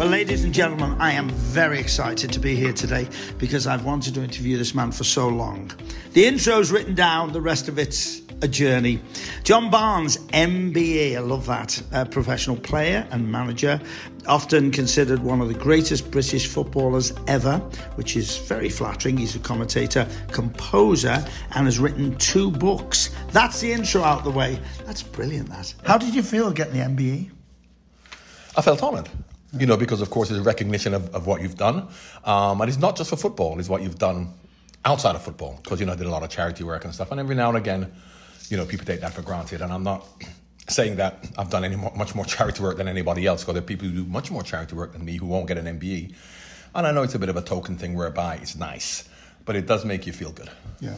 Well, ladies and gentlemen, I am very excited to be here today because I've wanted to interview this man for so long. The intro's written down, the rest of it's a journey. John Barnes, MBE, I love that. A professional player and manager, often considered one of the greatest British footballers ever, which is very flattering. He's a commentator, composer, and has written two books. That's the intro out the way. That's brilliant, that. How did you feel getting the MBE? I felt honoured you know, because of course it's a recognition of, of what you've done. Um, and it's not just for football, it's what you've done outside of football. Because, you know, I did a lot of charity work and stuff. And every now and again, you know, people take that for granted. And I'm not saying that I've done any more, much more charity work than anybody else, because there are people who do much more charity work than me who won't get an MBE. And I know it's a bit of a token thing whereby it's nice, but it does make you feel good. Yeah.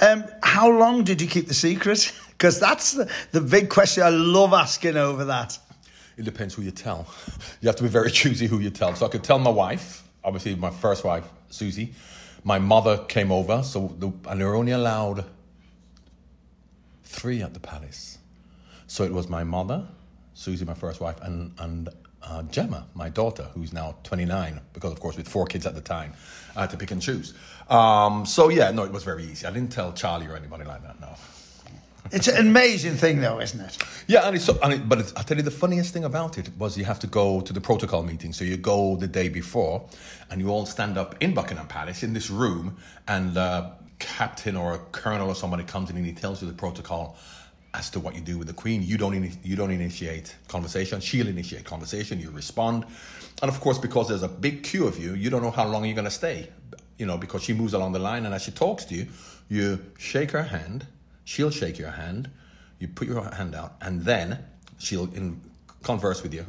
Um, how long did you keep the secret? Because that's the, the big question I love asking over that it depends who you tell. You have to be very choosy who you tell. So I could tell my wife, obviously my first wife, Susie. My mother came over, so the, and they were only allowed three at the palace. So it was my mother, Susie, my first wife, and and uh, Gemma, my daughter, who's now 29, because of course with four kids at the time, I had to pick and choose. Um, so yeah, no, it was very easy. I didn't tell Charlie or anybody like that. No. It's an amazing thing, though, isn't it? Yeah, and it's so, and it, but it's, I'll tell you the funniest thing about it was you have to go to the protocol meeting. So you go the day before, and you all stand up in Buckingham Palace in this room, and uh, captain or a colonel or somebody comes in and he tells you the protocol as to what you do with the Queen. You don't you don't initiate conversation. She'll initiate conversation. You respond, and of course, because there's a big queue of you, you don't know how long you're going to stay. You know, because she moves along the line, and as she talks to you, you shake her hand She'll shake your hand, you put your hand out, and then she'll in, converse with you.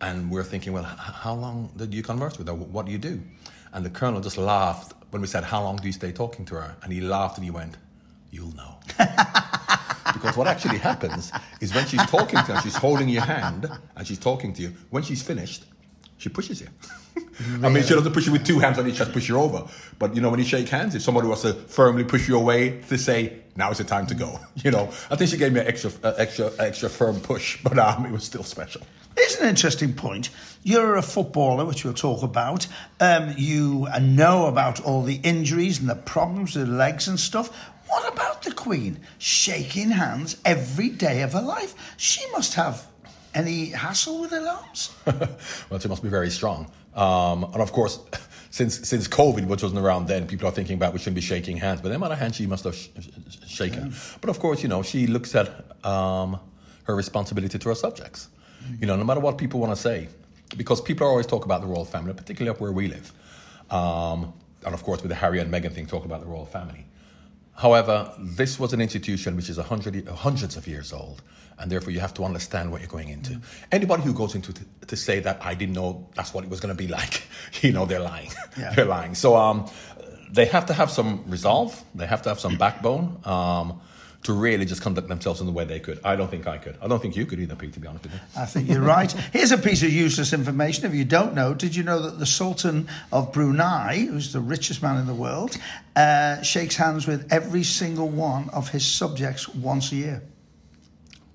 And we're thinking, well, h- how long did you converse with her? What do you do? And the colonel just laughed when we said, how long do you stay talking to her? And he laughed and he went, you'll know. because what actually happens is when she's talking to you, she's holding your hand and she's talking to you. When she's finished, she pushes you. I mean, she doesn't push you with two hands on each chest, push you over. But you know, when you shake hands, if somebody wants to firmly push you away to say, now is the time to go. You know, I think she gave me an extra, uh, extra, extra firm push, but um, it was still special. It's an interesting point. You're a footballer, which we'll talk about. Um, you know about all the injuries and the problems with legs and stuff. What about the Queen shaking hands every day of her life? She must have any hassle with her arms. well, she must be very strong. Um, and of course, since since COVID, which wasn't around then, people are thinking about we shouldn't be shaking hands. But then on the hand, she must have sh- sh- shaken. Yeah. But of course, you know, she looks at um, her responsibility to her subjects. Mm-hmm. You know, no matter what people want to say, because people are always talk about the royal family, particularly up where we live. Um, and of course, with the Harry and Meghan thing, talk about the royal family. However, this was an institution which is a hundred, hundreds of years old, and therefore you have to understand what you're going into. Mm. Anybody who goes into to, to, say that I didn't know that's what it was going to be like, you know, they're lying. Yeah. they're lying. So um, they have to have some resolve. They have to have some backbone. Um, to really just conduct themselves in the way they could. I don't think I could. I don't think you could either, Pete, to be honest with you. I think you're right. Here's a piece of useless information. If you don't know, did you know that the Sultan of Brunei, who's the richest man in the world, uh, shakes hands with every single one of his subjects once a year?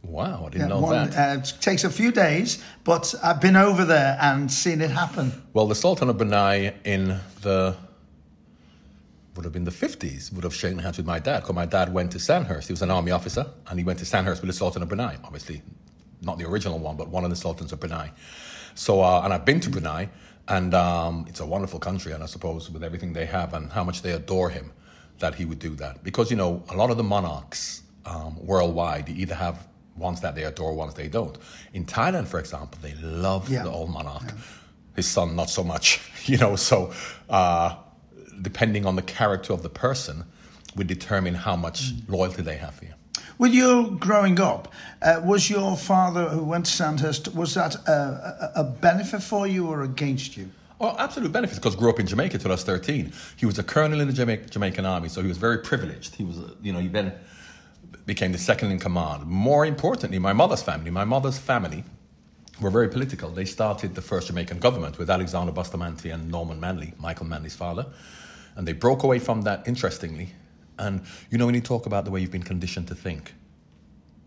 Wow, I didn't yeah, know one, that. Uh, it takes a few days, but I've been over there and seen it happen. Well, the Sultan of Brunei in the would have been the 50s, would have shaken hands with my dad, because my dad went to Sandhurst. He was an army officer, and he went to Sandhurst with the Sultan of Brunei, obviously not the original one, but one of the Sultans of Brunei. So, uh, and I've been to Brunei, and um, it's a wonderful country, and I suppose with everything they have and how much they adore him, that he would do that. Because, you know, a lot of the monarchs um, worldwide, they either have ones that they adore, ones they don't. In Thailand, for example, they love yeah. the old monarch. Yeah. His son, not so much, you know, so... Uh, depending on the character of the person, we determine how much mm. loyalty they have for you. With you growing up, uh, was your father who went to Sandhurst, was that a, a, benefit for you or against you? Oh, absolute benefit because grew up in Jamaica till I was 13. He was a colonel in the Jamaica, Jamaican army, so he was very privileged. He was, you know, he then became the second in command. More importantly, my mother's family, my mother's family were very political. They started the first Jamaican government with Alexander Bustamante and Norman Manley, Michael Manley's father. And they broke away from that, interestingly. And you know, when you talk about the way you've been conditioned to think,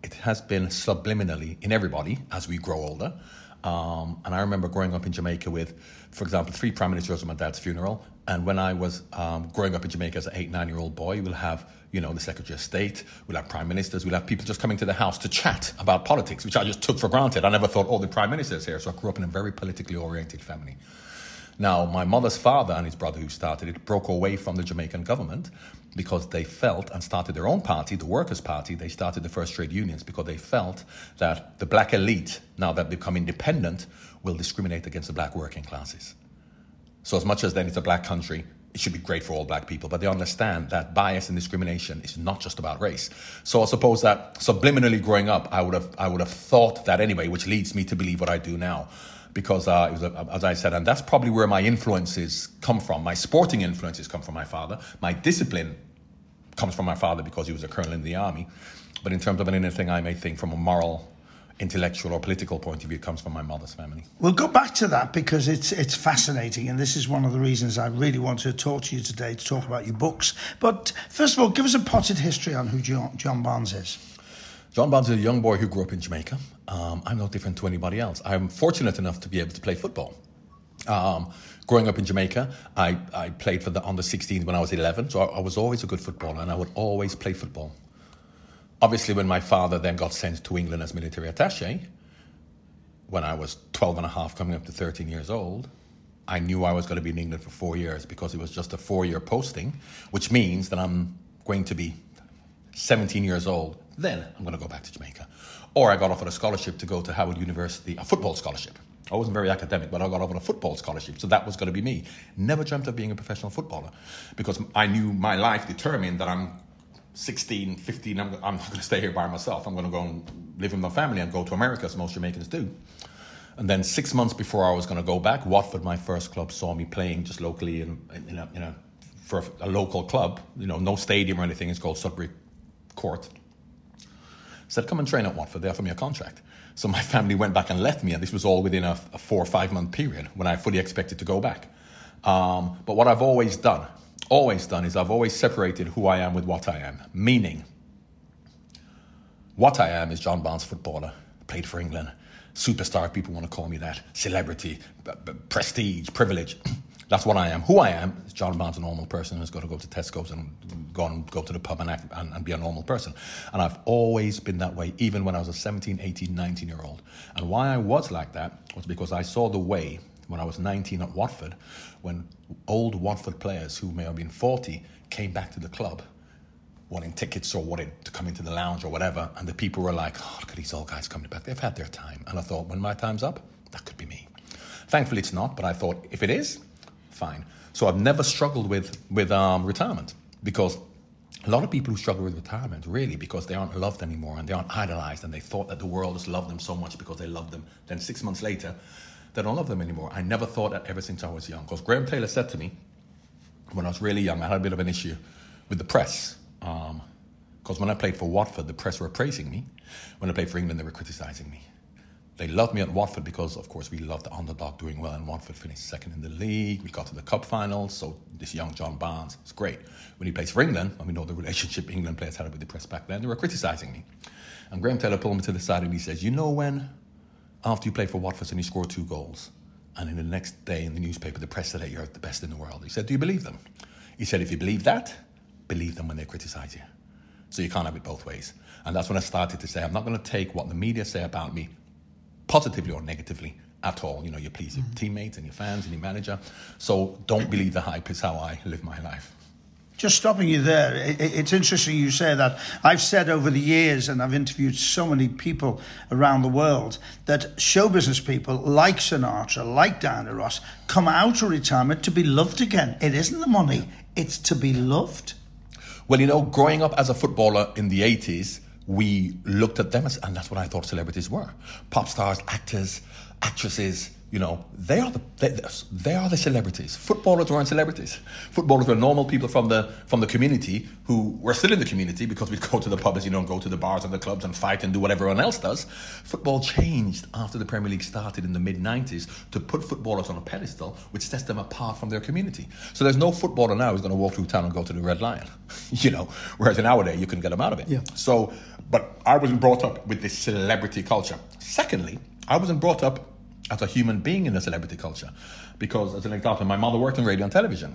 it has been subliminally in everybody as we grow older. Um, and I remember growing up in Jamaica with, for example, three prime ministers at my dad's funeral. And when I was um, growing up in Jamaica as an eight, nine year old boy, we'll have, you know, the Secretary of State, we'll have prime ministers, we'll have people just coming to the house to chat about politics, which I just took for granted. I never thought, oh, the prime minister's here. So I grew up in a very politically oriented family. Now, my mother's father and his brother, who started it, broke away from the Jamaican government because they felt and started their own party, the Workers' Party. They started the first trade unions because they felt that the black elite, now that become independent, will discriminate against the black working classes. So, as much as then it's a black country, it should be great for all black people, but they understand that bias and discrimination is not just about race. So I suppose that subliminally growing up, I would have I would have thought that anyway, which leads me to believe what I do now because uh, it was, a, as I said, and that's probably where my influences come from. My sporting influences come from my father. My discipline comes from my father because he was a colonel in the army. But in terms of anything I may think from a moral, intellectual, or political point of view, it comes from my mother's family. We'll go back to that because it's it's fascinating, and this is one of the reasons I really want to talk to you today to talk about your books. But first of all, give us a potted history on who John, John Barnes is. John Barnes is a young boy who grew up in Jamaica. Um, I'm no different to anybody else. I'm fortunate enough to be able to play football. Um, growing up in Jamaica, I, I played for the under 16 when I was 11, so I, I was always a good footballer and I would always play football. Obviously, when my father then got sent to England as military attache, when I was 12 and a half, coming up to 13 years old, I knew I was going to be in England for four years because it was just a four year posting, which means that I'm going to be 17 years old then I'm going to go back to Jamaica. Or I got offered a scholarship to go to Howard University, a football scholarship. I wasn't very academic, but I got offered a football scholarship, so that was going to be me. Never dreamt of being a professional footballer because I knew my life determined that I'm 16, 15, I'm, I'm not going to stay here by myself. I'm going to go and live with my family and go to America, as most Jamaicans do. And then six months before I was going to go back, Watford, my first club, saw me playing just locally in, in, a, in a, for a local club. You know, no stadium or anything. It's called Sudbury Court said, come and train at Watford. They offered me a contract. So my family went back and left me, and this was all within a, a four or five month period when I fully expected to go back. Um, but what I've always done, always done, is I've always separated who I am with what I am. Meaning, what I am is John Barnes, footballer, played for England, superstar, people want to call me that, celebrity, prestige, privilege. That's what I am. Who I am is John Barnes, a normal person who's got to go to Tesco's and go and go to the pub and, act, and, and, be a normal person. And I've always been that way, even when I was a 17, 18, 19 year old. And why I was like that was because I saw the way when I was 19 at Watford, when old Watford players who may have been 40 came back to the club wanting tickets or wanting to come into the lounge or whatever. And the people were like, oh, look at these old guys coming back. They've had their time. And I thought, when my time's up, that could be me. Thankfully, it's not, but I thought, if it is, fine. So I've never struggled with with um, retirement because a lot of people who struggle with retirement really because they aren't loved anymore and they aren't idolized and they thought that the world has loved them so much because they loved them. Then six months later, they don't love them anymore. I never thought that ever since I was young. Because Graham Taylor said to me when I was really young, I had a bit of an issue with the press. Because um, when I played for Watford, the press were praising me. When I played for England, they were criticizing me. They loved me at Watford because, of course, we loved the underdog doing well, and Watford finished second in the league. We got to the cup finals, so this young John Barnes is great. When he plays for England, and we know the relationship England players had with the press back then, they were criticising me. And Graham Taylor pulled me to the side and he says, You know when, after you play for Watford and you score two goals, and in the next day in the newspaper, the press said that you're the best in the world? He said, Do you believe them? He said, If you believe that, believe them when they criticise you. So you can't have it both ways. And that's when I started to say, I'm not going to take what the media say about me positively or negatively at all. You know, you please your mm-hmm. teammates and your fans and your manager. So don't believe the hype is how I live my life. Just stopping you there, it's interesting you say that. I've said over the years, and I've interviewed so many people around the world, that show business people like Sinatra, like Diana Ross, come out of retirement to be loved again. It isn't the money, it's to be loved. Well, you know, growing up as a footballer in the 80s, we looked at them as, and that's what I thought celebrities were. Pop stars, actors, actresses, you know, they are the they, they, are the celebrities. Footballers weren't celebrities. Footballers were normal people from the from the community who were still in the community because we'd go to the pubs, you know, and go to the bars and the clubs and fight and do what everyone else does. Football changed after the Premier League started in the mid '90s to put footballers on a pedestal, which sets them apart from their community. So there's no footballer now who's going to walk through town and go to the Red Lion, you know. Whereas in our day, you couldn't get them out of it. Yeah. So But I wasn't brought up with this celebrity culture. Secondly, I wasn't brought up as a human being in the celebrity culture. Because, as an example, my mother worked in radio and television.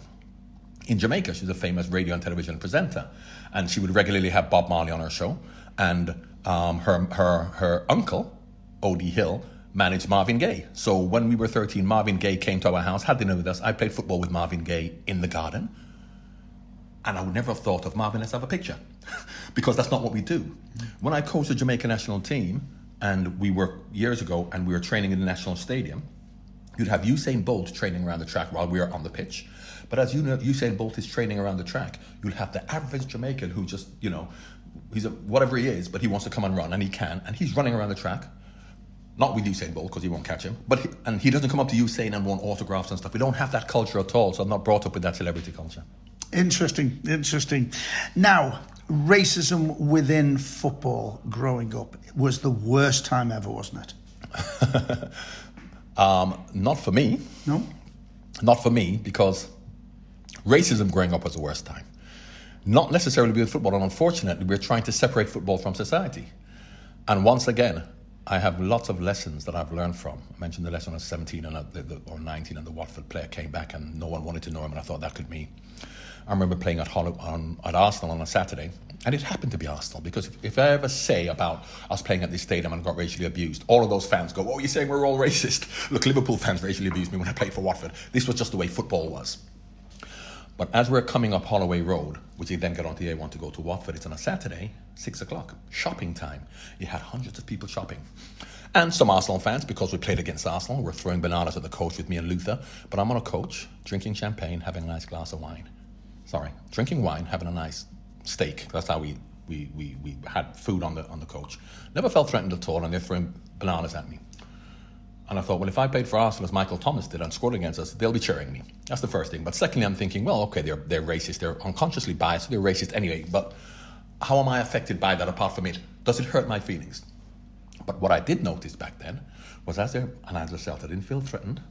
In Jamaica, she's a famous radio and television presenter. And she would regularly have Bob Marley on her show. And um, her, her, her uncle, O.D. Hill, managed Marvin Gaye. So when we were 13, Marvin Gaye came to our house, had dinner with us. I played football with Marvin Gaye in the garden. And I would never have thought of Marvin, let's have a picture. because that's not what we do. When I coached the Jamaica national team, and we were years ago, and we were training in the national stadium, you'd have Usain Bolt training around the track while we were on the pitch. But as you know, Usain Bolt is training around the track, you'll have the average Jamaican who just, you know, he's a, whatever he is, but he wants to come and run, and he can, and he's running around the track. Not with Usain Bolt because he won't catch him, but he, and he doesn't come up to Usain and want autographs and stuff. We don't have that culture at all, so I'm not brought up with that celebrity culture. Interesting, interesting. Now, racism within football growing up was the worst time ever, wasn't it? um, not for me. No. Not for me because racism growing up was the worst time. Not necessarily with football, and unfortunately, we're trying to separate football from society. And once again, I have lots of lessons that I've learned from. I mentioned the lesson was 17 and the, or 19, and the Watford player came back, and no one wanted to know him, and I thought that could be. I remember playing at, on, um, at Arsenal on a Saturday, and it happened to be Arsenal because if, if, I ever say about us playing at this stadium and got racially abused, all of those fans go, "Oh, you're saying we're all racist?" Look, Liverpool fans racially abused me when I played for Watford. This was just the way football was. But as we're coming up Holloway Road, which you then get onto the A1 to go to Watford, it's on a Saturday, six o'clock, shopping time. You had hundreds of people shopping. And some Arsenal fans, because we played against Arsenal, were throwing bananas at the coach with me and Luther. But I'm on a coach, drinking champagne, having a nice glass of wine. Sorry, drinking wine, having a nice steak. That's how we, we, we, we had food on the, on the coach. Never felt threatened at all, and they're throwing bananas at me. And I thought, well, if I played for Arsenal as Michael Thomas did and scored against us, they'll be cheering me. That's the first thing. But secondly, I'm thinking, well, okay, they're, they're racist. They're unconsciously biased. They're racist anyway. But how am I affected by that apart from it? Does it hurt my feelings? But what I did notice back then was as there, and as I felt, I didn't feel threatened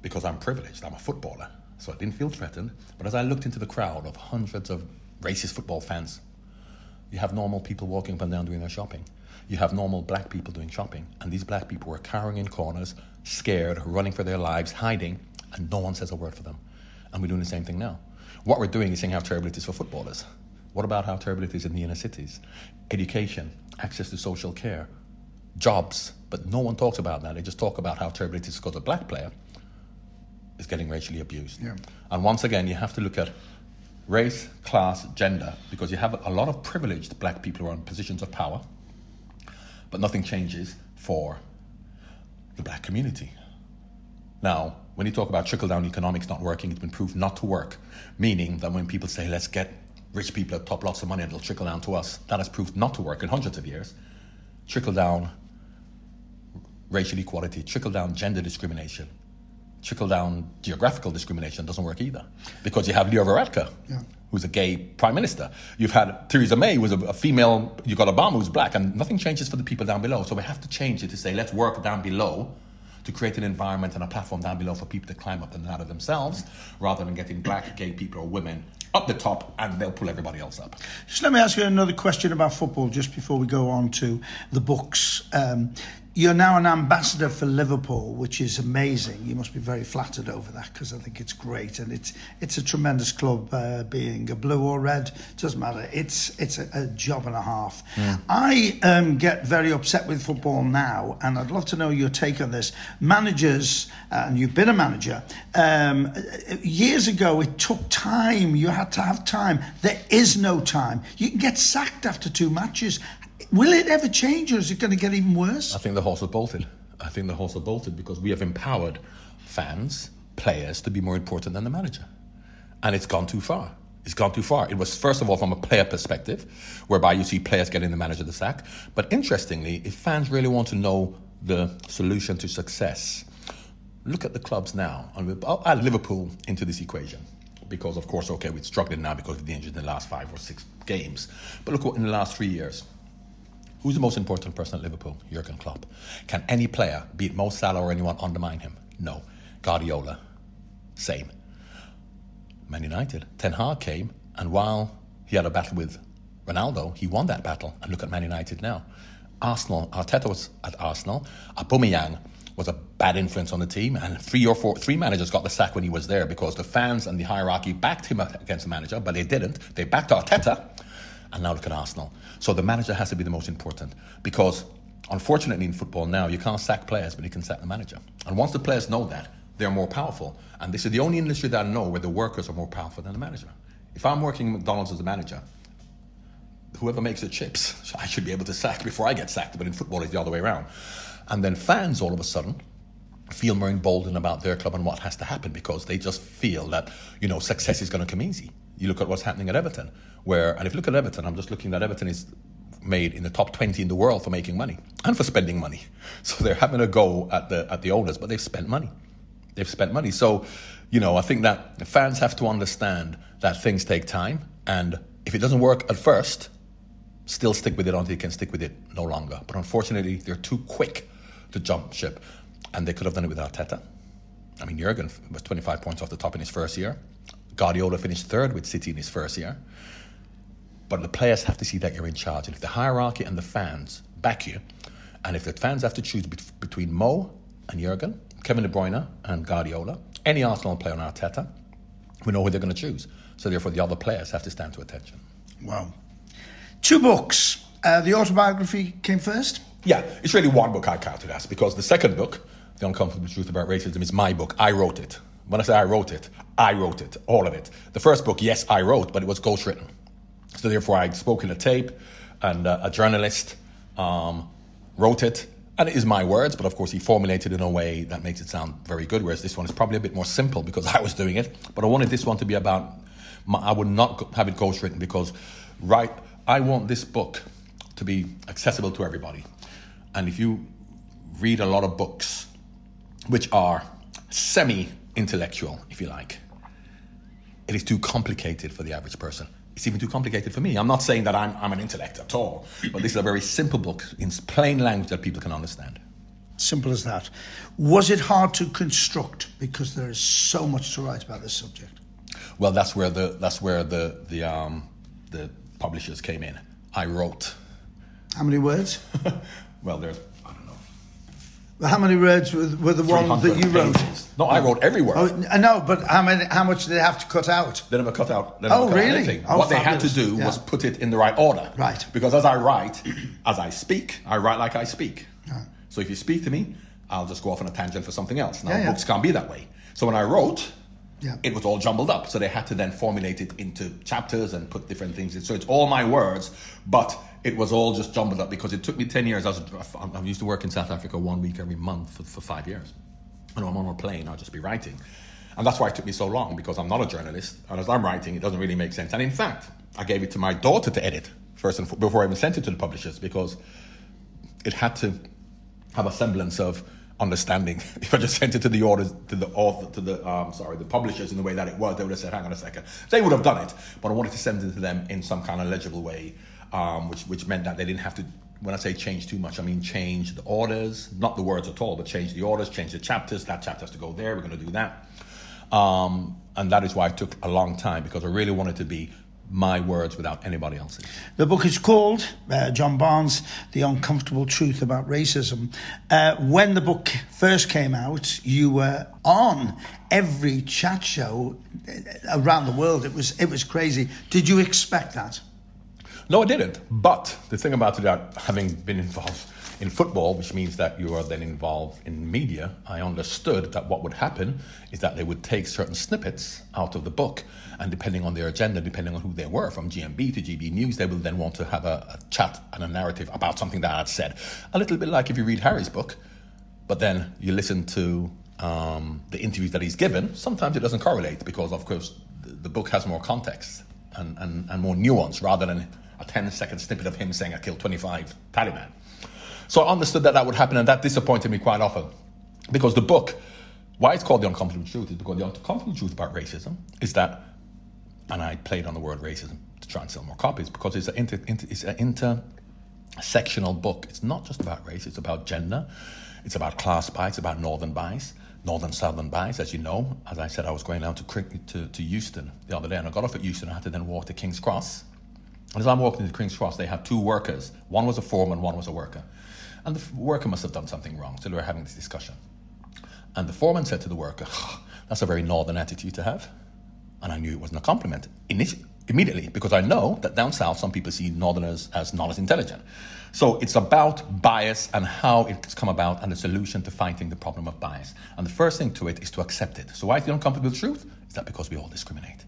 because I'm privileged. I'm a footballer. So I didn't feel threatened. But as I looked into the crowd of hundreds of racist football fans, you have normal people walking up and down doing their shopping you have normal black people doing shopping, and these black people were cowering in corners, scared, running for their lives, hiding, and no one says a word for them. And we're doing the same thing now. What we're doing is saying how terrible it is for footballers. What about how terrible it is in the inner cities? Education, access to social care, jobs, but no one talks about that. They just talk about how terrible it is because a black player is getting racially abused. Yeah. And once again, you have to look at race, class, gender, because you have a lot of privileged black people who are in positions of power but nothing changes for the black community. Now, when you talk about trickle down economics not working, it's been proved not to work, meaning that when people say, let's get rich people at top lots of money and it'll trickle down to us, that has proved not to work in hundreds of years. Trickle down racial equality, trickle down gender discrimination, trickle down geographical discrimination doesn't work either because you have Leo Varadkar. Yeah who's a gay prime minister. You've had Theresa May, who's a, a, female. You've got Obama, who's black, and nothing changes for the people down below. So we have to change it to say, let's work down below to create an environment and a platform down below for people to climb up and out of themselves, rather than getting black, gay people or women up the top and they'll pull everybody else up. Just let me ask you another question about football just before we go on to the books. Um, you're now an ambassador for Liverpool, which is amazing. You must be very flattered over that because I think it's great and it's it's a tremendous club. Uh, being a blue or red doesn't matter. It's it's a, a job and a half. Yeah. I um, get very upset with football now, and I'd love to know your take on this. Managers, uh, and you've been a manager. Um, years ago, it took time. You had to have time. There is no time. You can get sacked after two matches. Will it ever change, or is it going to get even worse? I think the horse has bolted. I think the horse has bolted because we have empowered fans, players to be more important than the manager, and it's gone too far. It's gone too far. It was first of all from a player perspective, whereby you see players getting the manager the sack. But interestingly, if fans really want to know the solution to success, look at the clubs now. I'll oh, add Liverpool into this equation because, of course, okay, we're struggling now because of the injuries in the last five or six games. But look what in the last three years. Who's the most important person at Liverpool? Jurgen Klopp. Can any player, be it Mo Salah or anyone, undermine him? No. Guardiola, same. Man United, Ten Hag came, and while he had a battle with Ronaldo, he won that battle. And look at Man United now. Arsenal, Arteta was at Arsenal. Aubameyang was a bad influence on the team, and three or four, three managers got the sack when he was there because the fans and the hierarchy backed him against the manager, but they didn't. They backed Arteta, and now look at Arsenal. So the manager has to be the most important because, unfortunately, in football now you can't sack players, but you can sack the manager. And once the players know that, they're more powerful. And this is the only industry that I know where the workers are more powerful than the manager. If I'm working McDonald's as a manager, whoever makes the chips, I should be able to sack before I get sacked. But in football, it's the other way around. And then fans all of a sudden feel more emboldened about their club and what has to happen because they just feel that, you know, success is going to come easy. You look at what's happening at Everton, where, and if you look at Everton, I'm just looking at Everton is made in the top 20 in the world for making money and for spending money. So they're having a go at the, at the owners, but they've spent money. They've spent money. So, you know, I think that fans have to understand that things take time. And if it doesn't work at first, still stick with it until you can stick with it no longer. But unfortunately, they're too quick to jump ship. And they could have done it with Arteta. I mean, Jurgen was 25 points off the top in his first year. Guardiola finished third with City in his first year. But the players have to see that you're in charge. And if the hierarchy and the fans back you, and if the fans have to choose between Mo and Jurgen, Kevin De Bruyne and Guardiola, any Arsenal player on Arteta, we know who they're going to choose. So therefore, the other players have to stand to attention. Wow. Two books. Uh, the autobiography came first. Yeah, it's really one book I counted as because the second book, The Uncomfortable Truth About Racism, is my book. I wrote it. When I say I wrote it, I wrote it, all of it. The first book, yes, I wrote, but it was ghostwritten. So therefore, I spoke in a tape, and uh, a journalist um, wrote it. And it is my words, but of course, he formulated it in a way that makes it sound very good. Whereas this one is probably a bit more simple because I was doing it. But I wanted this one to be about. My, I would not have it ghostwritten because, right, I want this book to be accessible to everybody. And if you read a lot of books which are semi intellectual, if you like, it is too complicated for the average person. It's even too complicated for me. I'm not saying that I'm, I'm an intellect at all, but this is a very simple book in plain language that people can understand. Simple as that. Was it hard to construct because there is so much to write about this subject? Well, that's where the that's where the the um, the publishers came in. I wrote. How many words? well, there's I don't know. Well, how many words were, were the ones that you wrote? No, I wrote every word. Oh, know, but how many? How much did they have to cut out? They never cut out. oh, cut really? Anything. Oh, what fabulous. they had to do yeah. was put it in the right order. Right. Because as I write, as I speak, I write like I speak. Right. So if you speak to me, I'll just go off on a tangent for something else. Now, yeah, yeah. books can't be that way. So when I wrote, yeah. it was all jumbled up. So they had to then formulate it into chapters and put different things in. So it's all my words, but it was all just jumbled up because it took me 10 years. I, was, I used to work in South Africa one week every month for, for five years. And I'm on a plane, I'll just be writing. And that's why it took me so long because I'm not a journalist. And as I'm writing, it doesn't really make sense. And in fact, I gave it to my daughter to edit first and before I even sent it to the publishers because it had to have a semblance of understanding. If I just sent it to the orders, to the author, to the um, sorry, the publishers in the way that it was, they would have said, "Hang on a second. They would have done it, but I wanted to send it to them in some kind of legible way, um, which which meant that they didn't have to. When I say change too much, I mean change the orders, not the words at all, but change the orders, change the chapters. That chapter has to go there. We're going to do that, um, and that is why it took a long time because I really wanted to be my words without anybody else's. The book is called uh, John Barnes, The Uncomfortable Truth About Racism. Uh, when the book first came out, you were on every chat show around the world. It was it was crazy. Did you expect that? No, I didn't. But the thing about it, that having been involved in football, which means that you are then involved in media, I understood that what would happen is that they would take certain snippets out of the book, and depending on their agenda, depending on who they were, from GMB to GB News, they will then want to have a, a chat and a narrative about something that I'd said. A little bit like if you read Harry's book, but then you listen to um, the interviews that he's given, sometimes it doesn't correlate because, of course, the, the book has more context and, and, and more nuance rather than a 10 second snippet of him saying, I killed 25 Taliban. So I understood that that would happen, and that disappointed me quite often. Because the book, why it's called The Uncomfortable Truth, is because the uncomfortable truth about racism is that, and I played on the word racism to try and sell more copies, because it's an, inter, inter, it's an intersectional book. It's not just about race, it's about gender, it's about class bias, it's about northern bias. Northern Southern bias, as you know. As I said, I was going down to, to, to Euston the other day, and I got off at Euston. I had to then walk to King's Cross as I'm walking into King's Cross, they had two workers. One was a foreman, one was a worker. And the worker must have done something wrong. So they were having this discussion. And the foreman said to the worker, That's a very northern attitude to have. And I knew it wasn't a compliment immediately because I know that down south some people see northerners as not as intelligent. So it's about bias and how it's come about and the solution to fighting the problem of bias. And the first thing to it is to accept it. So why is the uncomfortable truth? Is that because we all discriminate.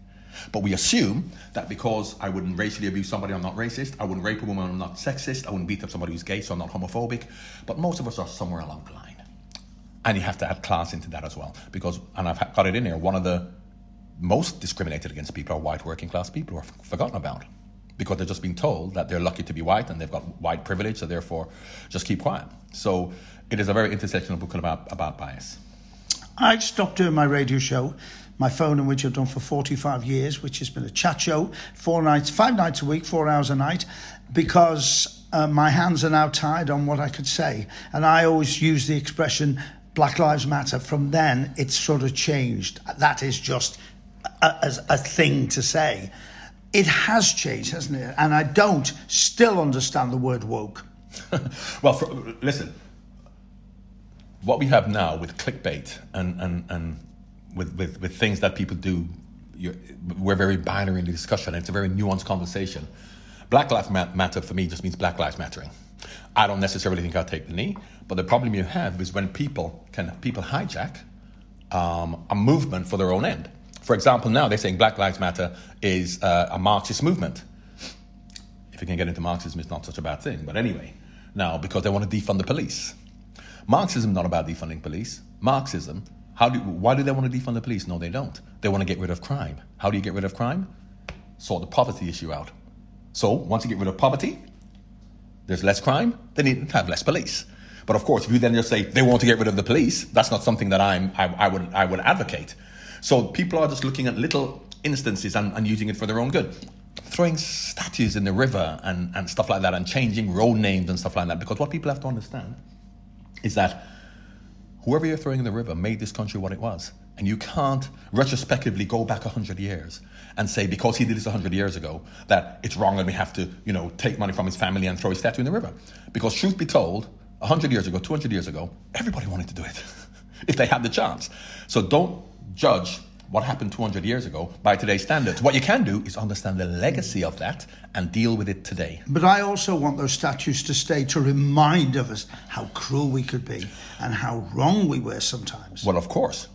But we assume that because I wouldn't racially abuse somebody, I'm not racist. I wouldn't rape a woman, I'm not sexist. I wouldn't beat up somebody who's gay, so I'm not homophobic. But most of us are somewhere along the line. And you have to add class into that as well. Because, and I've got it in here, one of the most discriminated against people are white working class people who are forgotten about because they're just being told that they're lucky to be white and they've got white privilege, so therefore just keep quiet. So it is a very intersectional book about, about bias. I stopped doing my radio show, my phone in which I've done for 45 years, which has been a chat show, four nights, five nights a week, four hours a night, because uh, my hands are now tied on what I could say. And I always use the expression Black Lives Matter. From then, it's sort of changed. That is just a, a, thing to say. It has changed, hasn't it? And I don't still understand the word woke. well, for, listen, what we have now with clickbait and, and, and with, with, with things that people do, we're very binary in the discussion. It's a very nuanced conversation. Black Lives Matter for me just means Black Lives Mattering. I don't necessarily think I'll take the knee, but the problem you have is when people can people hijack um, a movement for their own end. For example, now they're saying Black Lives Matter is uh, a Marxist movement. If you can get into Marxism, it's not such a bad thing. But anyway, now because they want to defund the police. Marxism is not about defunding police. Marxism, how do, why do they want to defund the police? No, they don't. They want to get rid of crime. How do you get rid of crime? Sort the poverty issue out. So once you get rid of poverty, there's less crime, they need to have less police. But of course, if you then just say they want to get rid of the police, that's not something that I'm, I, I would, I would advocate. So people are just looking at little instances and, and using it for their own good. Throwing statues in the river and, and stuff like that and changing road names and stuff like that. Because what people have to understand is that whoever you're throwing in the river made this country what it was. And you can't retrospectively go back 100 years and say, because he did this 100 years ago, that it's wrong and we have to, you know, take money from his family and throw his statue in the river. Because truth be told, 100 years ago, 200 years ago, everybody wanted to do it if they had the chance. So don't judge what happened 200 years ago by today's standards. What you can do is understand the legacy of that and deal with it today. But I also want those statues to stay to remind of us how cruel we could be and how wrong we were sometimes. Well, of course.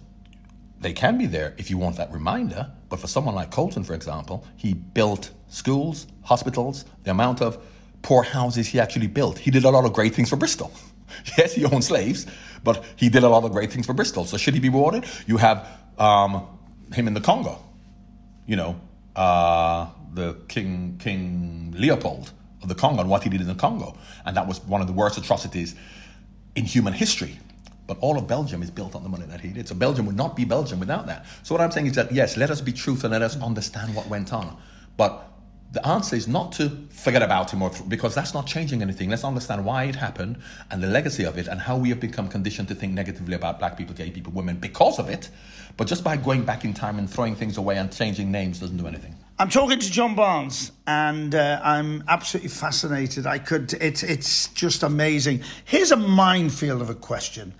They can be there if you want that reminder. But for someone like Colston, for example, he built schools, hospitals, the amount of poor houses he actually built. He did a lot of great things for Bristol. yes, he owned slaves, but he did a lot of great things for Bristol. So should he be rewarded? You have um, him in the Congo. You know, uh, the King King Leopold of the Congo and what he did in the Congo, and that was one of the worst atrocities in human history. But all of Belgium is built on the money that he did. So Belgium would not be Belgium without that. So what I'm saying is that yes, let us be truthful and let us understand what went on. But the answer is not to forget about him or because that's not changing anything. Let's understand why it happened and the legacy of it and how we have become conditioned to think negatively about black people, gay people, women because of it. But just by going back in time and throwing things away and changing names doesn't do anything. I'm talking to John Barnes, and uh, I'm absolutely fascinated. I could, it's it's just amazing. Here's a minefield of a question.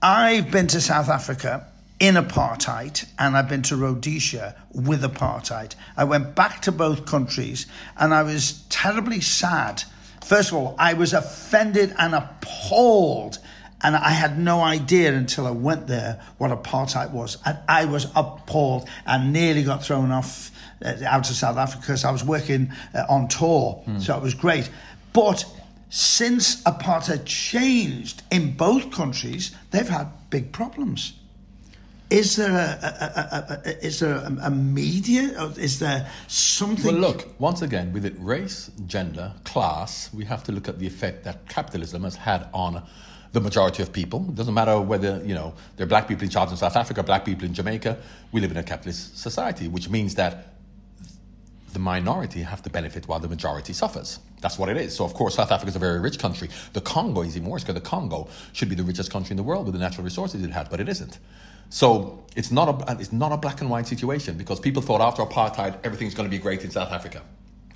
I've been to South Africa in apartheid and I've been to Rhodesia with apartheid. I went back to both countries and I was terribly sad. First of all, I was offended and appalled. And I had no idea until I went there what apartheid was. And I was appalled and nearly got thrown off uh, out of South Africa because I was working uh, on tour. Mm. So it was great. But since apartheid changed in both countries, they've had big problems. Is there a, a, a, is there a, media? Is there something? Well, look once again with it, race, gender, class. We have to look at the effect that capitalism has had on the majority of people. It doesn't matter whether you know there are black people in charge in South Africa, black people in Jamaica. We live in a capitalist society, which means that the minority have to benefit while the majority suffers. That's what it is. So, of course, South Africa is a very rich country. The Congo is even worse because the Congo should be the richest country in the world with the natural resources it has, but it isn't. So it's not a it's not a black and white situation because people thought after apartheid everything's going to be great in South Africa.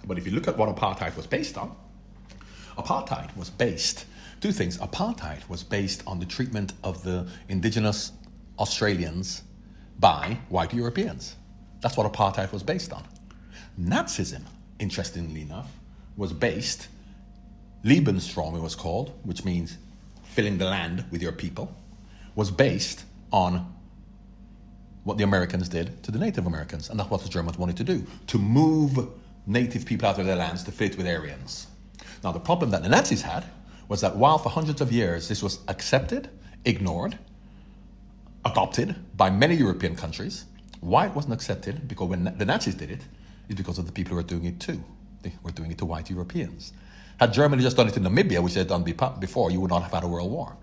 But if you look at what apartheid was based on, apartheid was based two things. Apartheid was based on the treatment of the indigenous Australians by white Europeans. That's what apartheid was based on. Nazism, interestingly enough, was based, Lebensraum it was called, which means filling the land with your people, was based on what the Americans did to the Native Americans. And that's what the Germans wanted to do to move native people out of their lands to fit with Aryans. Now, the problem that the Nazis had was that while for hundreds of years this was accepted, ignored, adopted by many European countries, why it wasn't accepted, because when the Nazis did it, is because of the people who were doing it too. They were doing it to white Europeans. Had Germany just done it in Namibia, which they had done before, you would not have had a world war.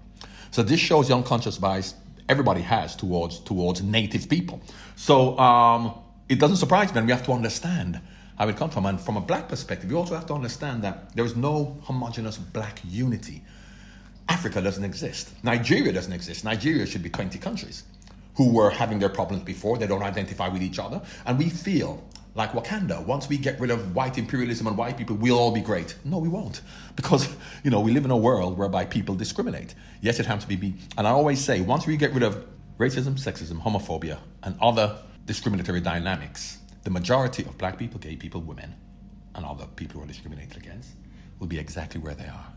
So this shows the unconscious bias everybody has towards towards native people. So um, it doesn't surprise me, and we have to understand how it comes from. And from a black perspective, you also have to understand that there is no homogenous black unity. Africa doesn't exist. Nigeria doesn't exist. Nigeria should be 20 countries who were having their problems before. They don't identify with each other. And we feel like Wakanda, once we get rid of white imperialism and white people, we'll all be great. No, we won't. Because, you know, we live in a world whereby people discriminate. Yes, it has to be. And I always say, once we get rid of racism, sexism, homophobia, and other discriminatory dynamics, the majority of black people, gay people, women, and other people who are discriminated against will be exactly where they are.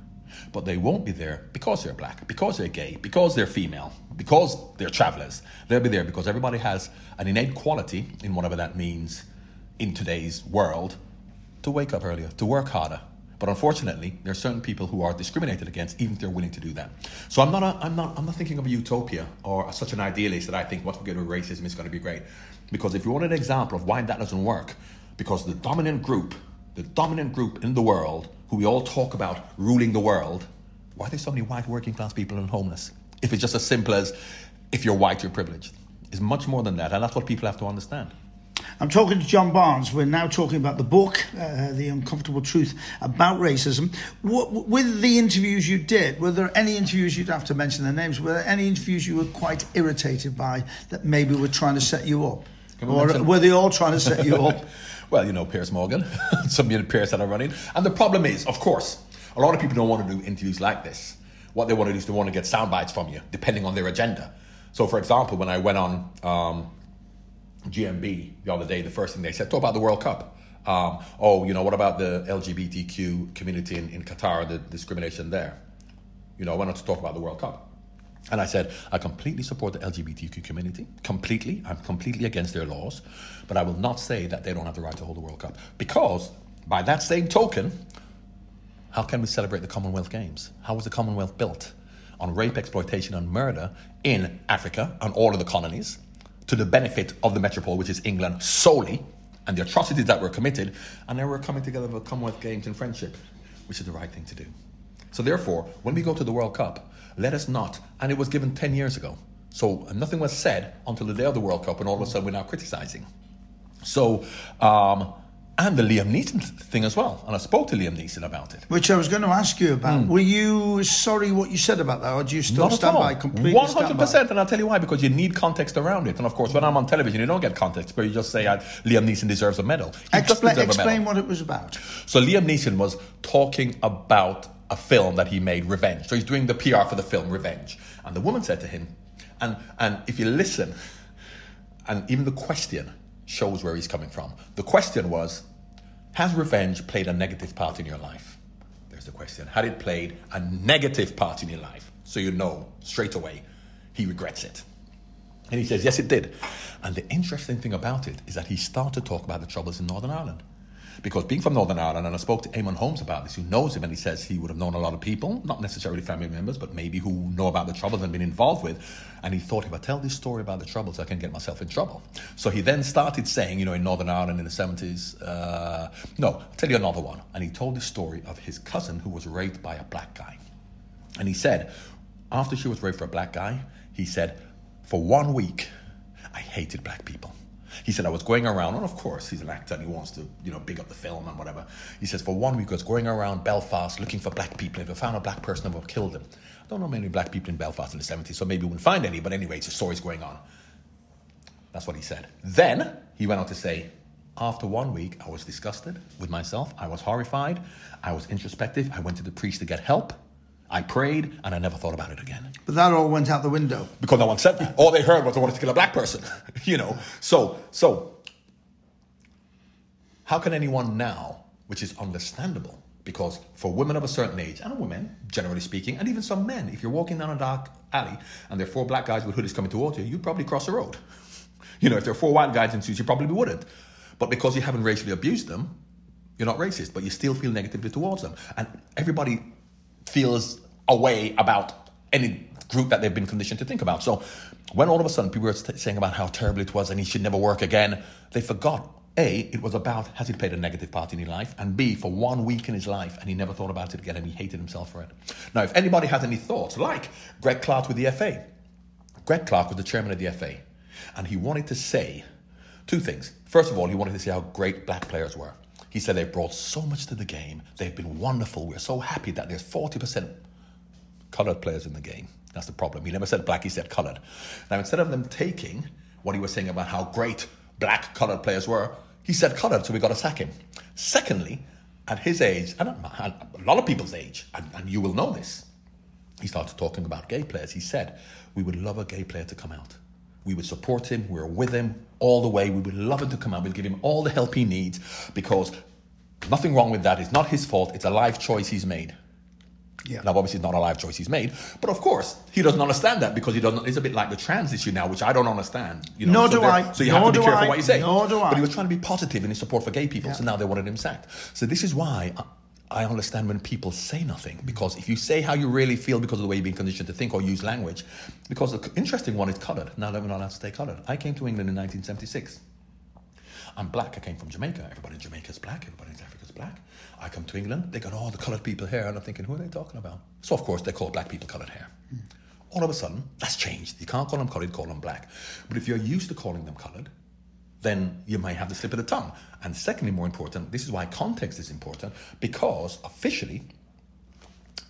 But they won't be there because they're black, because they're gay, because they're female, because they're travelers. They'll be there because everybody has an innate quality in whatever that means in today's world to wake up earlier, to work harder. But unfortunately, there are certain people who are discriminated against, even if they're willing to do that. So I'm not, a, I'm not, I'm not thinking of a utopia or such an idealist that I think what we get with racism is going to be great. Because if you want an example of why that doesn't work, because the dominant group, the dominant group in the world, who we all talk about ruling the world, why are there so many white working class people and homeless? If it's just as simple as if you're white, you're privileged. It's much more than that, and that's what people have to understand. I'm talking to John Barnes. We're now talking about the book, uh, The Uncomfortable Truth About Racism. W- with the interviews you did, were there any interviews, you'd have to mention their names, were there any interviews you were quite irritated by that maybe were trying to set you up? Or mention- were they all trying to set you up? well, you know, Piers Morgan, some of the Piers that are running. And the problem is, of course, a lot of people don't want to do interviews like this. What they want to do is they want to get sound bites from you, depending on their agenda. So, for example, when I went on um, GMB the other day, the first thing they said, talk about the World Cup. Um, oh, you know, what about the LGBTQ community in, in Qatar, the discrimination there? You know, I wanted to talk about the World Cup. And I said, I completely support the LGBTQ community, completely. I'm completely against their laws, but I will not say that they don't have the right to hold the World Cup. Because, by that same token, how can we celebrate the Commonwealth Games? How was the Commonwealth built? On rape, exploitation, and murder in Africa and all of the colonies to the benefit of the metropole, which is England solely, and the atrocities that were committed, and then we're coming together for Commonwealth Games in friendship, which is the right thing to do. So therefore, when we go to the World Cup, let us not, and it was given 10 years ago. So nothing was said until the day of the World Cup, and all of a sudden we're now criticizing. So um, and the Liam Neeson thing as well. And I spoke to Liam Neeson about it. Which I was going to ask you about. Mm. Were you sorry what you said about that, or do you still Not stand by completely? One hundred percent, and I'll tell you why. Because you need context around it. And of course, when I'm on television, you don't get context, but you just say Liam Neeson deserves a medal. He explain medal. what it was about. So Liam Neeson was talking about a film that he made, Revenge. So he's doing the PR for the film Revenge, and the woman said to him, and and if you listen, and even the question shows where he's coming from. The question was Has revenge played a negative part in your life? There's the question. Had it played a negative part in your life? So you know straight away he regrets it. And he says, Yes, it did. And the interesting thing about it is that he started to talk about the troubles in Northern Ireland. Because being from Northern Ireland, and I spoke to Eamonn Holmes about this, who knows him, and he says he would have known a lot of people, not necessarily family members, but maybe who know about the troubles and been involved with. And he thought, if I tell this story about the troubles, I can get myself in trouble. So he then started saying, you know, in Northern Ireland in the 70s, uh, no, I'll tell you another one. And he told the story of his cousin who was raped by a black guy. And he said, after she was raped for a black guy, he said, for one week, I hated black people. He said, I was going around, and of course, he's an actor and he wants to, you know, big up the film and whatever. He says, for one week, I was going around Belfast looking for black people. If I found a black person, I would killed him. I don't know many black people in Belfast in the 70s, so maybe we wouldn't find any, but anyway, it's a story's going on. That's what he said. Then he went on to say, After one week, I was disgusted with myself. I was horrified. I was introspective. I went to the priest to get help. I prayed, and I never thought about it again. But that all went out the window. Because no one said that. All they heard was I wanted to kill a black person. you know. So so how can anyone now, which is understandable, because for women of a certain age, and women, generally speaking, and even some men, if you're walking down a dark alley and there are four black guys with hoodies coming towards you, you'd probably cross the road. You know, if there are four white guys in suits, you probably wouldn't. But because you haven't racially abused them, you're not racist, but you still feel negatively towards them. And everybody feels a way about any group that they've been conditioned to think about. So when all of a sudden people were saying about how terrible it was and he should never work again, they forgot a, it was about has he played a negative part in his life? And B, for one week in his life, and he never thought about it again and he hated himself for it. Now, if anybody has any thoughts, like Greg Clarke with the FA, Greg Clarke was the chairman of the FA, and he wanted to say two things. First of all, he wanted to say how great black players were. He said they've brought so much to the game, they've been wonderful. We're so happy that there's 40% colored players in the game. That's the problem. He never said black, he said colored. Now, instead of them taking what he was saying about how great black colored players were, he said colored, so we got to sack him. Secondly, at his age, and a lot of people's age, and, and you will know this, he started talking about gay players. He said, We would love a gay player to come out. We would support him. We're with him all the way. We would love him to come out. We'll give him all the help he needs because nothing wrong with that. It's not his fault. It's a life choice he's made. Yeah. Now, obviously, it's not a life choice he's made, but of course, he doesn't understand that because he doesn't. It's a bit like the trans issue now, which I don't understand. You know, Nor so do I. So you Nor have to be careful I. what you say. Nor do I. But he was trying to be positive in his support for gay people, yeah. so now they wanted him sacked. So this is why I understand when people say nothing because if you say how you really feel because of the way you've been conditioned to think or use language, because the interesting one is coloured. Now that we're not allowed to stay coloured. I came to England in 1976. I'm black. I came from Jamaica. Everybody in Jamaica is black. Everybody in Africa is black. I come to England, they got all the coloured people here, and I'm thinking, who are they talking about? So, of course, they call black people coloured hair. Mm. All of a sudden, that's changed. You can't call them coloured, call them black. But if you're used to calling them coloured, then you might have the slip of the tongue. And secondly, more important, this is why context is important, because officially,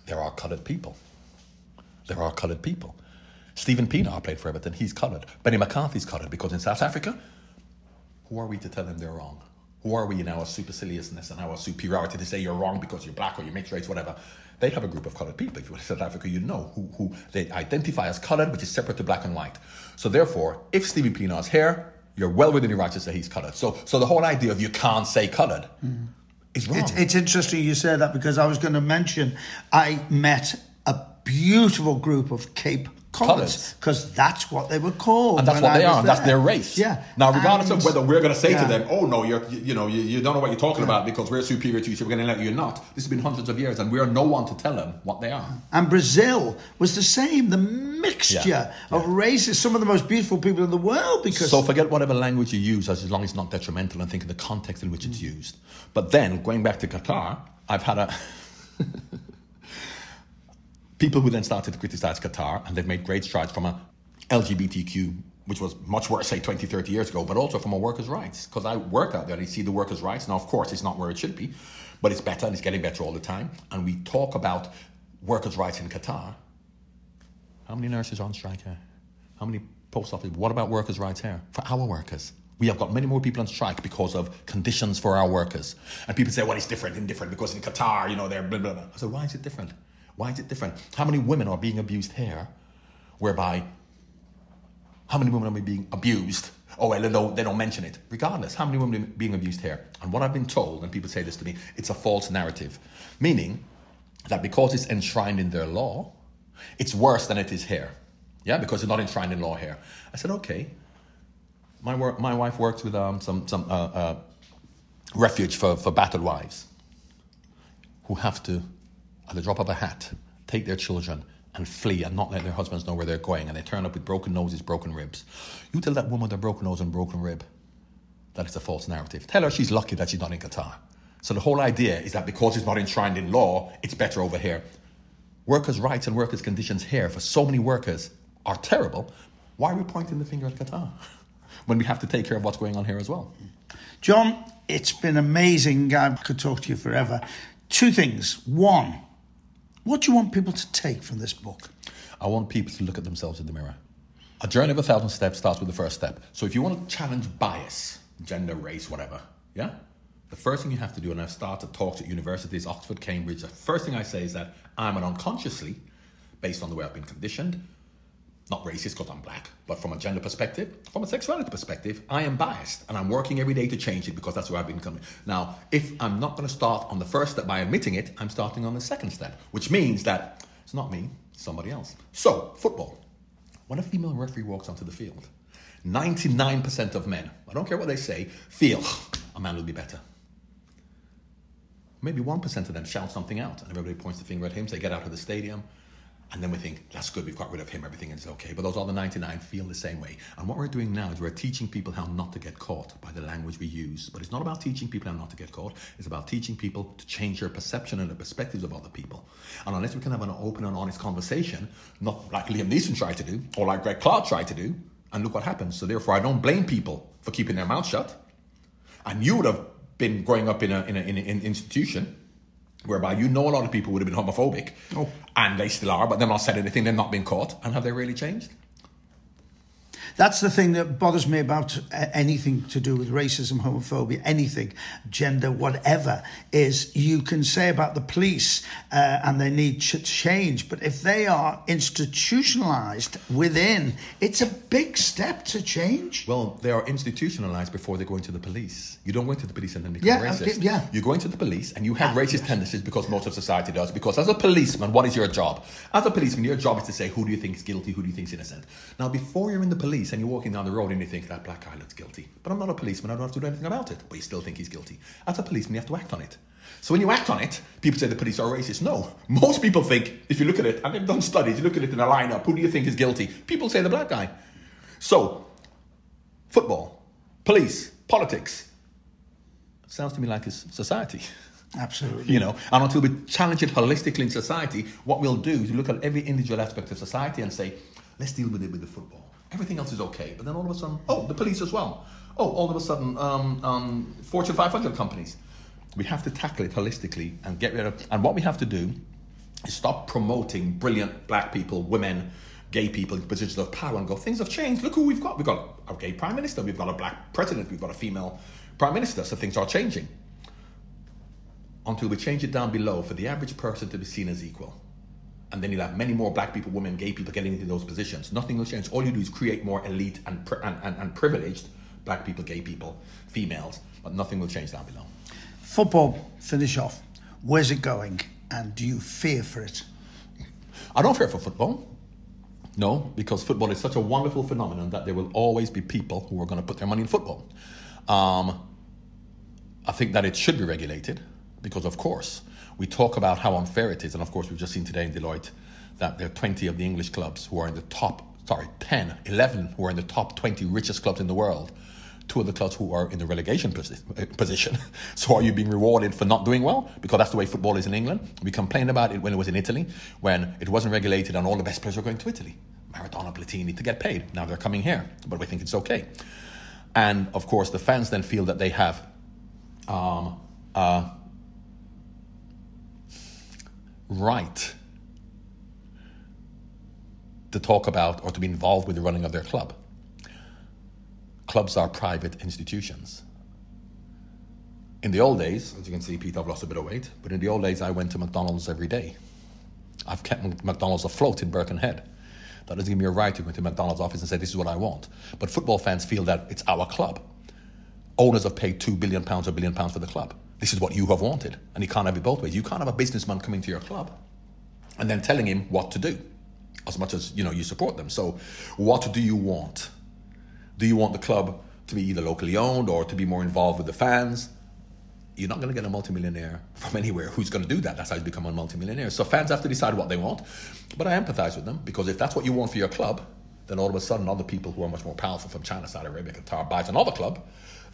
there are coloured people. There are coloured people. Steven Pienaar played for Everton, he's coloured. Benny McCarthy's coloured because in South Africa, who are we to tell them they're wrong? who are we in our superciliousness and our superiority to say you're wrong because you're black or you're mixed race, whatever. They have a group of colored people. If you went to South Africa, you know who, who they identify as colored, which is separate to black and white. So therefore, if Stevie Pienaar's here, you're well within your rights to say he's colored. So, so the whole idea of you can't say colored mm. is wrong. It's, it's interesting you say that because I was going to mention I met a beautiful group of Cape colours because that's what they were called. And that's what I they are. That's their race. Yeah. Now, regardless and, of whether we're going to say yeah. to them, "Oh no, you're you, you know you, you, don't know what you're talking yeah. about because we're superior to you, so we're going to let you not." This has been hundreds of years, and we are no one to tell them what they are. And Brazil was the same. The mixture yeah. of races. Some of the most beautiful people in the world. Because so forget whatever language you use, as long as it's not detrimental, and think of the context in which it's mm. used. But then going back to Qatar, I've had a. people who then started to criticize Qatar, and they've made great strides from a LGBTQ, which was much worse, say 20, 30 years ago, but also from a workers' rights. Because I work out there, I see the workers' rights. Now, of course, it's not where it should be, but it's better and it's getting better all the time. And we talk about workers' rights in Qatar. How many nurses are on strike here? How many post office? What about workers' rights here? For our workers. We have got many more people on strike because of conditions for our workers. And people say, well, it's different and different because in Qatar, you know, they're blah, blah, blah. I said, why is it different? Why is it different? How many women are being abused here, whereby how many women are being abused? Oh, well, they don't, they don't mention it. Regardless, how many women are being abused here? And what I've been told, and people say this to me, it's a false narrative. Meaning that because it's enshrined in their law, it's worse than it is here. Yeah, because it's not enshrined in law here. I said, okay. My, work, my wife works with um, some, some uh, uh, refuge for, for battered wives who have to at the drop of a hat, take their children and flee and not let their husbands know where they're going, and they turn up with broken noses, broken ribs. You tell that woman with a broken nose and broken rib that it's a false narrative. Tell her she's lucky that she's not in Qatar. So the whole idea is that because it's not enshrined in law, it's better over here. Workers' rights and workers' conditions here for so many workers are terrible. Why are we pointing the finger at Qatar when we have to take care of what's going on here as well? John, it's been amazing. I could talk to you forever. Two things. One, what do you want people to take from this book? I want people to look at themselves in the mirror. A journey of a thousand steps starts with the first step. So if you want to challenge bias, gender, race, whatever, Yeah? The first thing you have to do, and I've started talks at universities, Oxford, Cambridge, the first thing I say is that I'm an unconsciously, based on the way I've been conditioned, not racist because I'm black, but from a gender perspective, from a sexuality perspective, I am biased and I'm working every day to change it because that's where I've been coming. Now, if I'm not going to start on the first step by admitting it, I'm starting on the second step, which means that it's not me, somebody else. So, football. When a female referee walks onto the field, 99% of men, I don't care what they say, feel a man will be better. Maybe 1% of them shout something out and everybody points the finger at him, say, get out of the stadium. And then we think, that's good, we've got rid of him, everything is okay. But those other 99 feel the same way. And what we're doing now is we're teaching people how not to get caught by the language we use. But it's not about teaching people how not to get caught, it's about teaching people to change their perception and the perspectives of other people. And unless we can have an open and honest conversation, not like Liam Neeson tried to do, or like Greg Clarke tried to do, and look what happens. So therefore, I don't blame people for keeping their mouth shut. And you would have been growing up in, a, in, a, in an institution whereby you know a lot of people would have been homophobic, oh. and they still are, but they've not said anything, they've not been caught, and have they really changed? That's the thing that bothers me about anything to do with racism, homophobia, anything, gender, whatever, is you can say about the police uh, and they need to change, but if they are institutionalized within, it's a big step to change. Well, they are institutionalized before they go into the police. You don't go into the police and then become Yeah, racist. yeah. You go into the police and you have Ah, racist yes. tendencies because most of society does. Because as a policeman, what is your job? As a policeman, your job is to say who do you think is guilty, who do you think is innocent. Now, before you're in the police and you're walking down the road and you think that black guy looks guilty, but I'm not a policeman, I don't have to do anything about it. But you still think he's guilty. As a policeman, you have to act on it. So when you act on it, people say the police are racist. No, most people think if you look at it, and they've done studies, you look at it in a lineup, who do you think is guilty? People say the black guy. So football, police, politics. Sounds to me like it's society. Absolutely. You know, and until we challenge it holistically in society, what we'll do is look at every individual aspect of society and say, let's deal with it with the football. Everything else is okay, but then all of a sudden, oh, the police as well. Oh, all of a sudden, um, um, Fortune 500 companies. We have to tackle it holistically and get rid of. And what we have to do is stop promoting brilliant black people, women, gay people in positions of power and go, things have changed. Look who we've got. We've got a gay prime minister, we've got a black president, we've got a female prime minister, so things are changing. Until we change it down below for the average person to be seen as equal. And then you'll have many more black people, women, gay people getting into those positions. Nothing will change. All you do is create more elite and, and, and, and privileged black people, gay people, females, but nothing will change down below. Football, finish off. Where's it going? And do you fear for it? I don't fear for football. No, because football is such a wonderful phenomenon that there will always be people who are going to put their money in football. Um, I think that it should be regulated because, of course, we talk about how unfair it is. And of course, we've just seen today in Deloitte that there are 20 of the English clubs who are in the top, sorry, 10, 11 who are in the top 20 richest clubs in the world. Two of the clubs who are in the relegation uh, position. So are you being rewarded for not doing well? Because that's the way football is in England. We complained about it when it was in Italy, when it wasn't regulated and all the best players were going to Italy. Maradona, Platini to get paid. Now they're coming here, but we think it's okay. And of course, the fans then feel that they have um, a right to talk about or to be involved with the running of their club. Clubs are private institutions. In the old days, as you can see, Pete, I've lost a bit of weight, but in the old days, I went to McDonald's every day. I've kept McDonald's afloat in Birkenhead. That doesn't give me a right to go into McDonald's office and say, this is what I want. But football fans feel that it's our club. Owners have paid two billion pounds or billion pounds for the club. This is what you have wanted. And you can't have it both ways. You can't have a businessman coming to your club and then telling him what to do as much as you know you support them. So what do you want? Do you want the club to be either locally owned or to be more involved with the fans? You're not going to get a multimillionaire from anywhere who's going to do that. That's how you become a multimillionaire. So fans have to decide what they want. But I empathize with them because if that's what you want for your club, then all of a sudden other people who are much more powerful from China, Saudi Arabia, Qatar buys another club,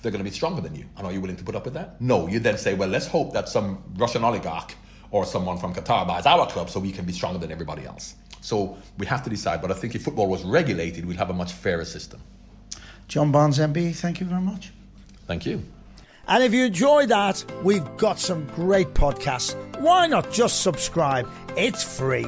they're going to be stronger than you. And are you willing to put up with that? No. You then say, well, let's hope that some Russian oligarch or someone from Qatar buys our club so we can be stronger than everybody else. So we have to decide. But I think if football was regulated, we'd have a much fairer system. John Barnes, MB, thank you very much. Thank you. And if you enjoyed that, we've got some great podcasts. Why not just subscribe? It's free.